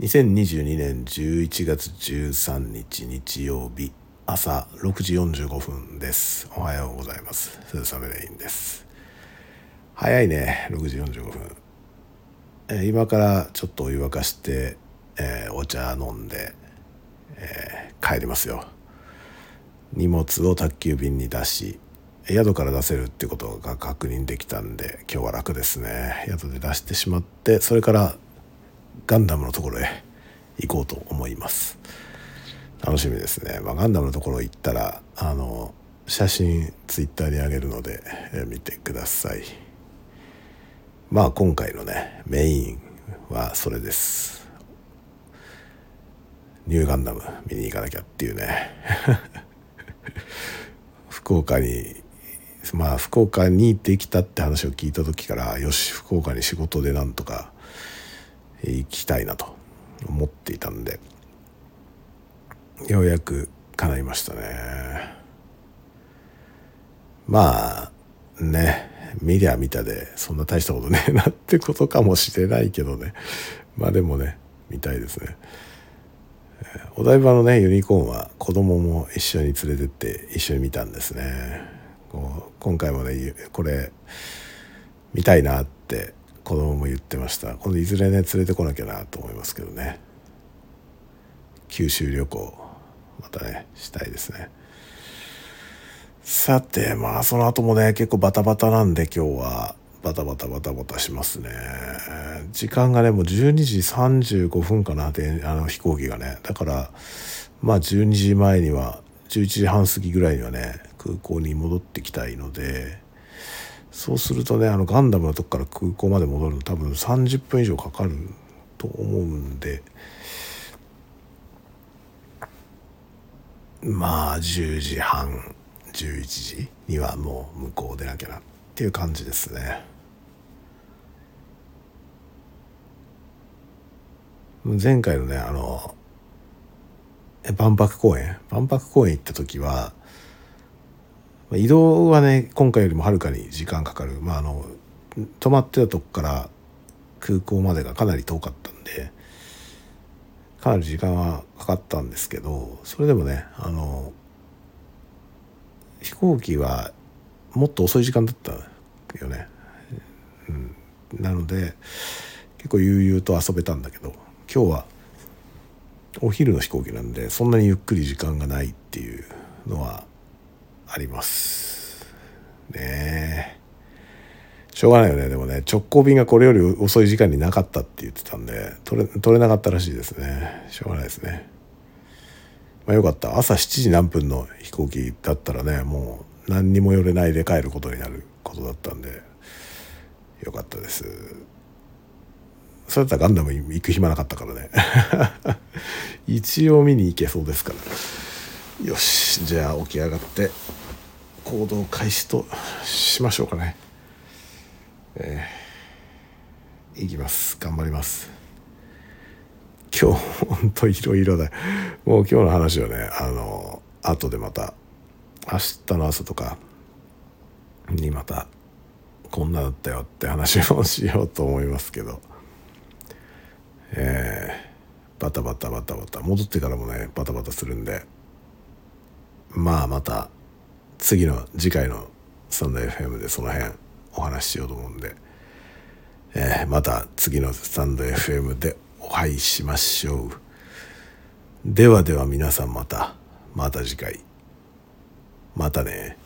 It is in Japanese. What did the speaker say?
2022年11月13日日曜日朝6時45分です。おはようございます。鈴雨レインです。早いね6時45分、えー、今からちょっとお湯沸かして、えー、お茶飲んで、えー、帰りますよ。荷物を宅急便に出し宿から出せるってことが確認できたんで今日は楽ですね。宿で出してしまってそれからガンダムのところへ行こうと思います。楽しみですね、まあ、ガンダムのところ行ったらあの写真ツイッターに上げるので、見てください。まあ今回のねメインはそれです。ニューガンダム見に行かなきゃっていうね。福岡にまあ福岡にできたって話を聞いた時からよし福岡に仕事でなんとか行きたいなと思っていたんでようやく叶いましたね。まあね見りゃ見たでそんな大したことねえなってことかもしれないけどね。まあでもね見たいですね。お台場のねユニコーンは子供も一緒に連れてって一緒に見たんですね。こう今回もねこれ見たいなって子供も言ってました。今度いずれね連れてこなきゃなと思いますけどね。九州旅行またねしたいですね。さてまあその後もね結構バタバタなんで今日はバタバタバタバタしますね。時間がねもう12時35分かなであの飛行機がね。だからまあ12時前には11時半過ぎぐらいにはね空港に戻ってきたいのでそうするとねあのガンダムのとこから空港まで戻るの多分30分以上かかると思うんでまあ10時半11時にはもう向こう出なきゃなっていう感じですね。前回のねあの万博公園？万博公園行った時は移動はね今回よりもはるかに時間かかる。まああの泊まってたとこから空港までがかなり遠かったんでかなり時間はかかったんですけどそれでもねあの飛行機はもっと遅い時間だったよね、うん、なので結構悠々と遊べたんだけど今日はお昼の飛行機なんでそんなにゆっくり時間がないっていうのはあります。ねしょうがないよね。でもね直行便がこれより遅い時間になかったって言ってたんで取れ取れなかったらしいですね。しょうがないですね。まあよかった。朝7時何分の飛行機だったらねもう何にも寄れないで帰ることになることだったんでよかったです。それだったらガンダム行く暇なかったからね。一応見に行けそうですから。よしじゃあ起き上がって。行動開始としましょうかね。えー、いきます。頑張ります。今日ほんといろいろだ。もう今日の話はねあの後でまた明日の朝とかにまたこんなだったよって話をしようと思いますけど。えー、バタバタバタバタ。戻ってからもねバタバタするんで。まあまた次の次回のスタンド FM でその辺お話ししようと思うんで、えー、また次のスタンド FM でお会いしましょう。ではでは皆さんまた。また次回。またね。